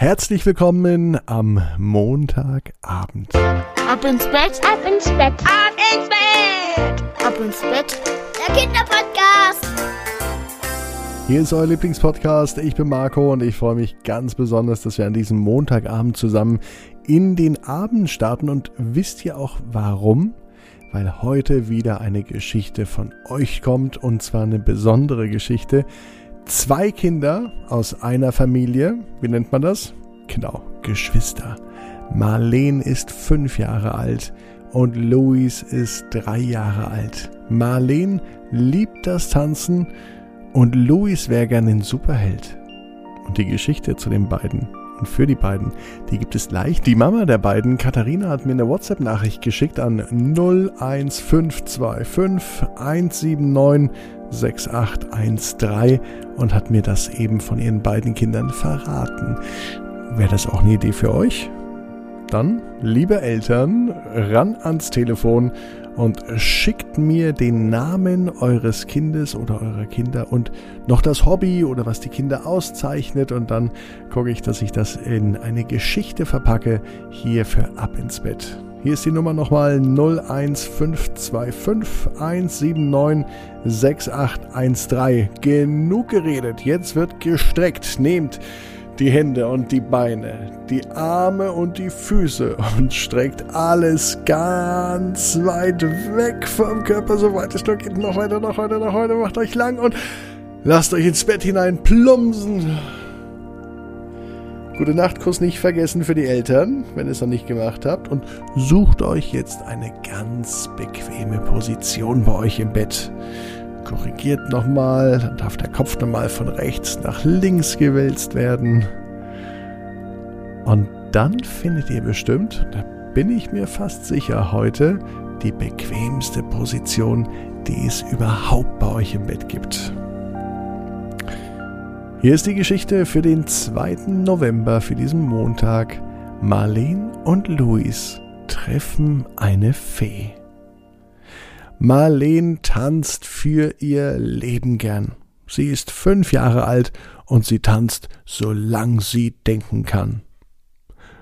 Herzlich willkommen am Montagabend. Ab ins Bett, ab ins Bett, ab ins Bett, ab ins Bett, der Kinderpodcast. Hier ist euer Lieblingspodcast. Ich bin Marco und ich freue mich ganz besonders, dass wir an diesem Montagabend zusammen in den Abend starten. Und wisst ihr auch warum? Weil heute wieder eine Geschichte von euch kommt und zwar eine besondere Geschichte zwei Kinder aus einer Familie. Wie nennt man das? Genau, Geschwister. Marleen ist fünf Jahre alt und Louis ist drei Jahre alt. Marleen liebt das Tanzen und Louis wäre gern ein Superheld. Und die Geschichte zu den beiden und für die beiden, die gibt es leicht. Die Mama der beiden, Katharina, hat mir eine WhatsApp-Nachricht geschickt an 01525 179 6813 und hat mir das eben von ihren beiden Kindern verraten. Wäre das auch eine Idee für euch? Dann, liebe Eltern, ran ans Telefon und schickt mir den Namen eures Kindes oder eurer Kinder und noch das Hobby oder was die Kinder auszeichnet und dann gucke ich, dass ich das in eine Geschichte verpacke hier für Ab ins Bett. Hier ist die Nummer nochmal 01525 179 6813. Genug geredet, jetzt wird gestreckt. Nehmt die Hände und die Beine, die Arme und die Füße und streckt alles ganz weit weg vom Körper, so weit es nur geht. Noch weiter, noch weiter, noch weiter. Macht euch lang und lasst euch ins Bett hinein plumpsen. Gute Nachtkuss nicht vergessen für die Eltern, wenn ihr es noch nicht gemacht habt. Und sucht euch jetzt eine ganz bequeme Position bei euch im Bett. Korrigiert nochmal, dann darf der Kopf nochmal von rechts nach links gewälzt werden. Und dann findet ihr bestimmt, da bin ich mir fast sicher heute, die bequemste Position, die es überhaupt bei euch im Bett gibt. Hier ist die Geschichte für den 2. November, für diesen Montag. Marleen und Luis treffen eine Fee. Marleen tanzt für ihr Leben gern. Sie ist fünf Jahre alt und sie tanzt, solang sie denken kann.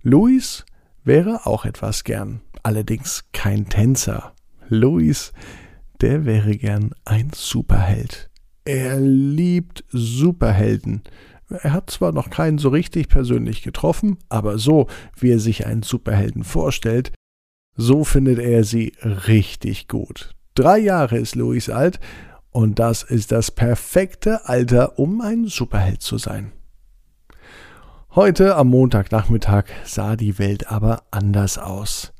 Luis wäre auch etwas gern, allerdings kein Tänzer. Luis, der wäre gern ein Superheld. Er liebt Superhelden. Er hat zwar noch keinen so richtig persönlich getroffen, aber so, wie er sich einen Superhelden vorstellt, so findet er sie richtig gut. Drei Jahre ist Louis alt und das ist das perfekte Alter, um ein Superheld zu sein. Heute am Montagnachmittag sah die Welt aber anders aus.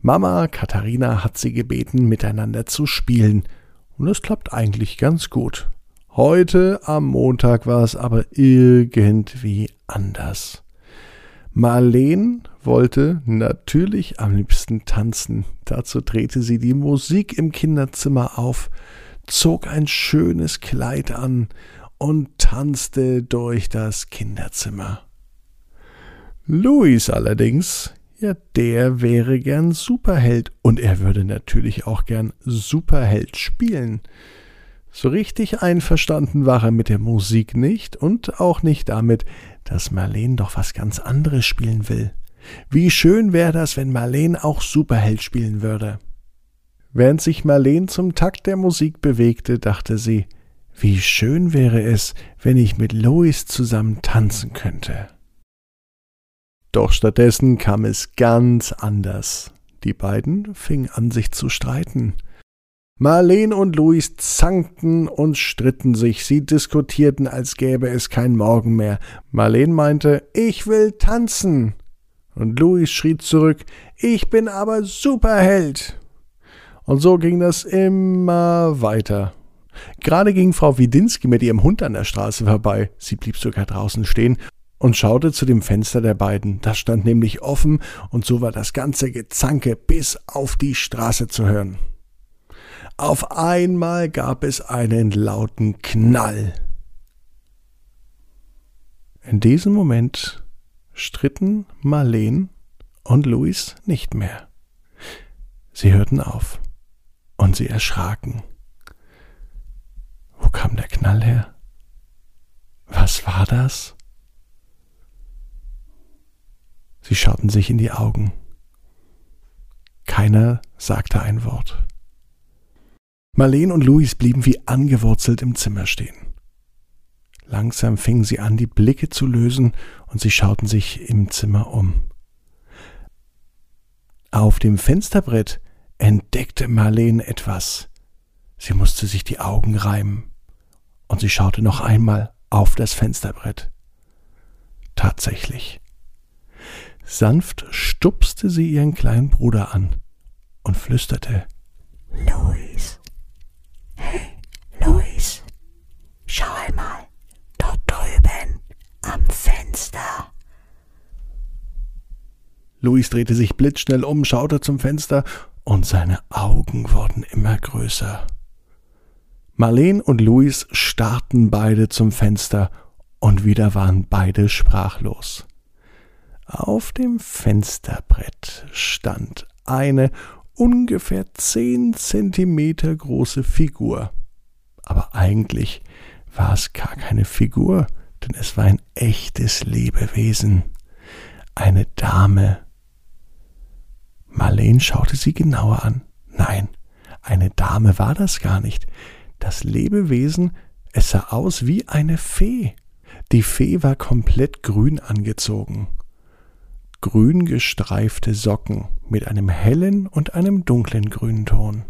Mama Katharina hat sie gebeten, miteinander zu spielen, und es klappt eigentlich ganz gut. Heute am Montag war es aber irgendwie anders. Marleen wollte natürlich am liebsten tanzen. Dazu drehte sie die Musik im Kinderzimmer auf, zog ein schönes Kleid an und tanzte durch das Kinderzimmer. Louis allerdings, ja, der wäre gern Superheld und er würde natürlich auch gern Superheld spielen. So richtig einverstanden war er mit der Musik nicht und auch nicht damit, dass Marleen doch was ganz anderes spielen will. Wie schön wäre das, wenn Marleen auch Superheld spielen würde. Während sich Marleen zum Takt der Musik bewegte, dachte sie, wie schön wäre es, wenn ich mit Lois zusammen tanzen könnte. Doch stattdessen kam es ganz anders. Die beiden fingen an, sich zu streiten. Marleen und Luis zankten und stritten sich. Sie diskutierten, als gäbe es kein Morgen mehr. Marleen meinte, ich will tanzen. Und Luis schrie zurück, ich bin aber Superheld. Und so ging das immer weiter. Gerade ging Frau Widinski mit ihrem Hund an der Straße vorbei. Sie blieb sogar draußen stehen und schaute zu dem Fenster der beiden. Das stand nämlich offen und so war das ganze Gezanke bis auf die Straße zu hören. Auf einmal gab es einen lauten Knall. In diesem Moment stritten Marleen und Luis nicht mehr. Sie hörten auf und sie erschraken. Wo kam der Knall her? Was war das? Sie schauten sich in die Augen. Keiner sagte ein Wort. Marleen und Luis blieben wie angewurzelt im Zimmer stehen. Langsam fingen sie an, die Blicke zu lösen, und sie schauten sich im Zimmer um. Auf dem Fensterbrett entdeckte Marleen etwas. Sie musste sich die Augen reiben, und sie schaute noch einmal auf das Fensterbrett. Tatsächlich. Sanft stupste sie ihren kleinen Bruder an und flüsterte Luis. Hey, Luis. Schau einmal. Dort drüben. Am Fenster. Luis drehte sich blitzschnell um, schaute zum Fenster und seine Augen wurden immer größer. Marleen und Luis starrten beide zum Fenster und wieder waren beide sprachlos. Auf dem Fensterbrett stand eine ungefähr zehn Zentimeter große Figur. Aber eigentlich war es gar keine Figur, denn es war ein echtes Lebewesen, eine Dame. Marleen schaute sie genauer an. Nein, eine Dame war das gar nicht. Das Lebewesen, es sah aus wie eine Fee. Die Fee war komplett grün angezogen grün gestreifte Socken mit einem hellen und einem dunklen grünen Ton,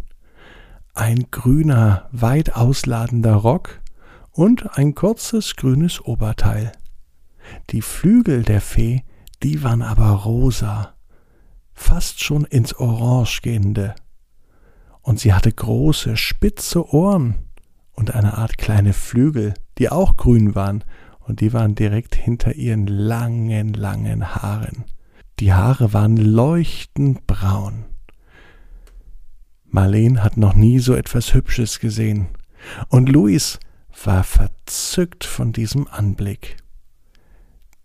ein grüner, weit ausladender Rock und ein kurzes grünes Oberteil. Die Flügel der Fee, die waren aber rosa, fast schon ins Orange gehende. Und sie hatte große, spitze Ohren und eine Art kleine Flügel, die auch grün waren, und die waren direkt hinter ihren langen, langen Haaren. Die Haare waren leuchtend braun. Marleen hat noch nie so etwas Hübsches gesehen, und Luis war verzückt von diesem Anblick.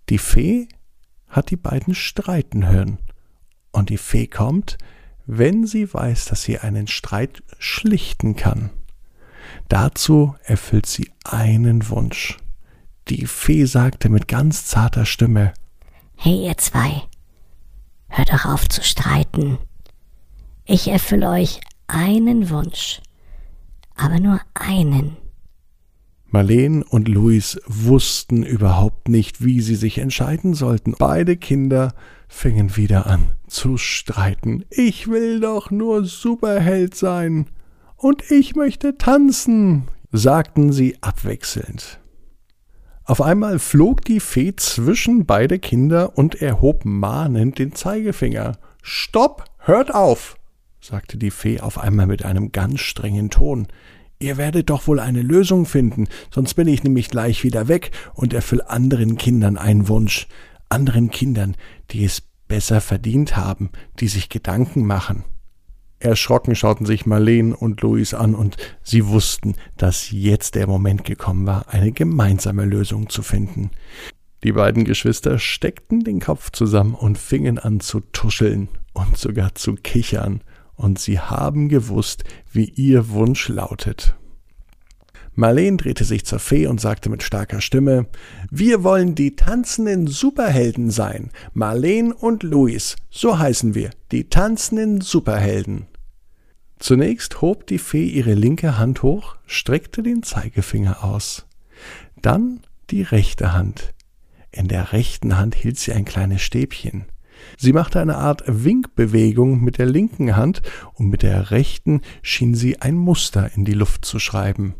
Die Fee hat die beiden streiten hören, und die Fee kommt, wenn sie weiß, dass sie einen Streit schlichten kann. Dazu erfüllt sie einen Wunsch. Die Fee sagte mit ganz zarter Stimme Hey ihr zwei, Hör doch auf zu streiten. Ich erfülle euch einen Wunsch, aber nur einen. Marleen und Luis wussten überhaupt nicht, wie sie sich entscheiden sollten. Beide Kinder fingen wieder an zu streiten. Ich will doch nur Superheld sein. Und ich möchte tanzen, sagten sie abwechselnd. Auf einmal flog die Fee zwischen beide Kinder und erhob mahnend den Zeigefinger. Stopp, hört auf, sagte die Fee auf einmal mit einem ganz strengen Ton. Ihr werdet doch wohl eine Lösung finden, sonst bin ich nämlich gleich wieder weg und erfüll anderen Kindern einen Wunsch, anderen Kindern, die es besser verdient haben, die sich Gedanken machen. Erschrocken schauten sich Marleen und Louis an und sie wussten, dass jetzt der Moment gekommen war, eine gemeinsame Lösung zu finden. Die beiden Geschwister steckten den Kopf zusammen und fingen an zu tuscheln und sogar zu kichern, und sie haben gewusst, wie ihr Wunsch lautet. Marleen drehte sich zur Fee und sagte mit starker Stimme Wir wollen die tanzenden Superhelden sein. Marleen und Louis, so heißen wir, die tanzenden Superhelden. Zunächst hob die Fee ihre linke Hand hoch, streckte den Zeigefinger aus. Dann die rechte Hand. In der rechten Hand hielt sie ein kleines Stäbchen. Sie machte eine Art Winkbewegung mit der linken Hand und mit der rechten schien sie ein Muster in die Luft zu schreiben.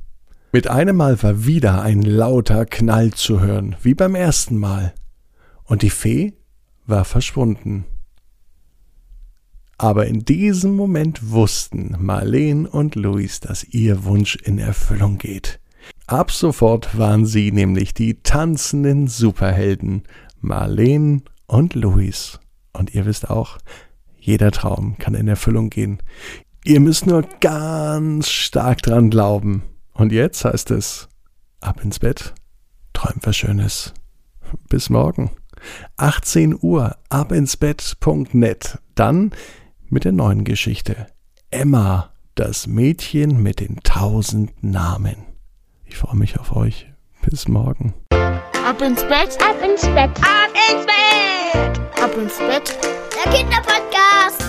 Mit einem Mal war wieder ein lauter Knall zu hören, wie beim ersten Mal. Und die Fee war verschwunden. Aber in diesem Moment wussten Marleen und Luis, dass ihr Wunsch in Erfüllung geht. Ab sofort waren sie nämlich die tanzenden Superhelden Marleen und Luis. Und ihr wisst auch, jeder Traum kann in Erfüllung gehen. Ihr müsst nur ganz stark dran glauben. Und jetzt heißt es, ab ins Bett, träumt was Schönes. Bis morgen. 18 Uhr, abinsbett.net. Dann mit der neuen Geschichte. Emma, das Mädchen mit den tausend Namen. Ich freue mich auf euch. Bis morgen. Ab ins Bett. Ab ins Bett. Ab ins Bett. Ab ins Bett. Der Kinderpodcast.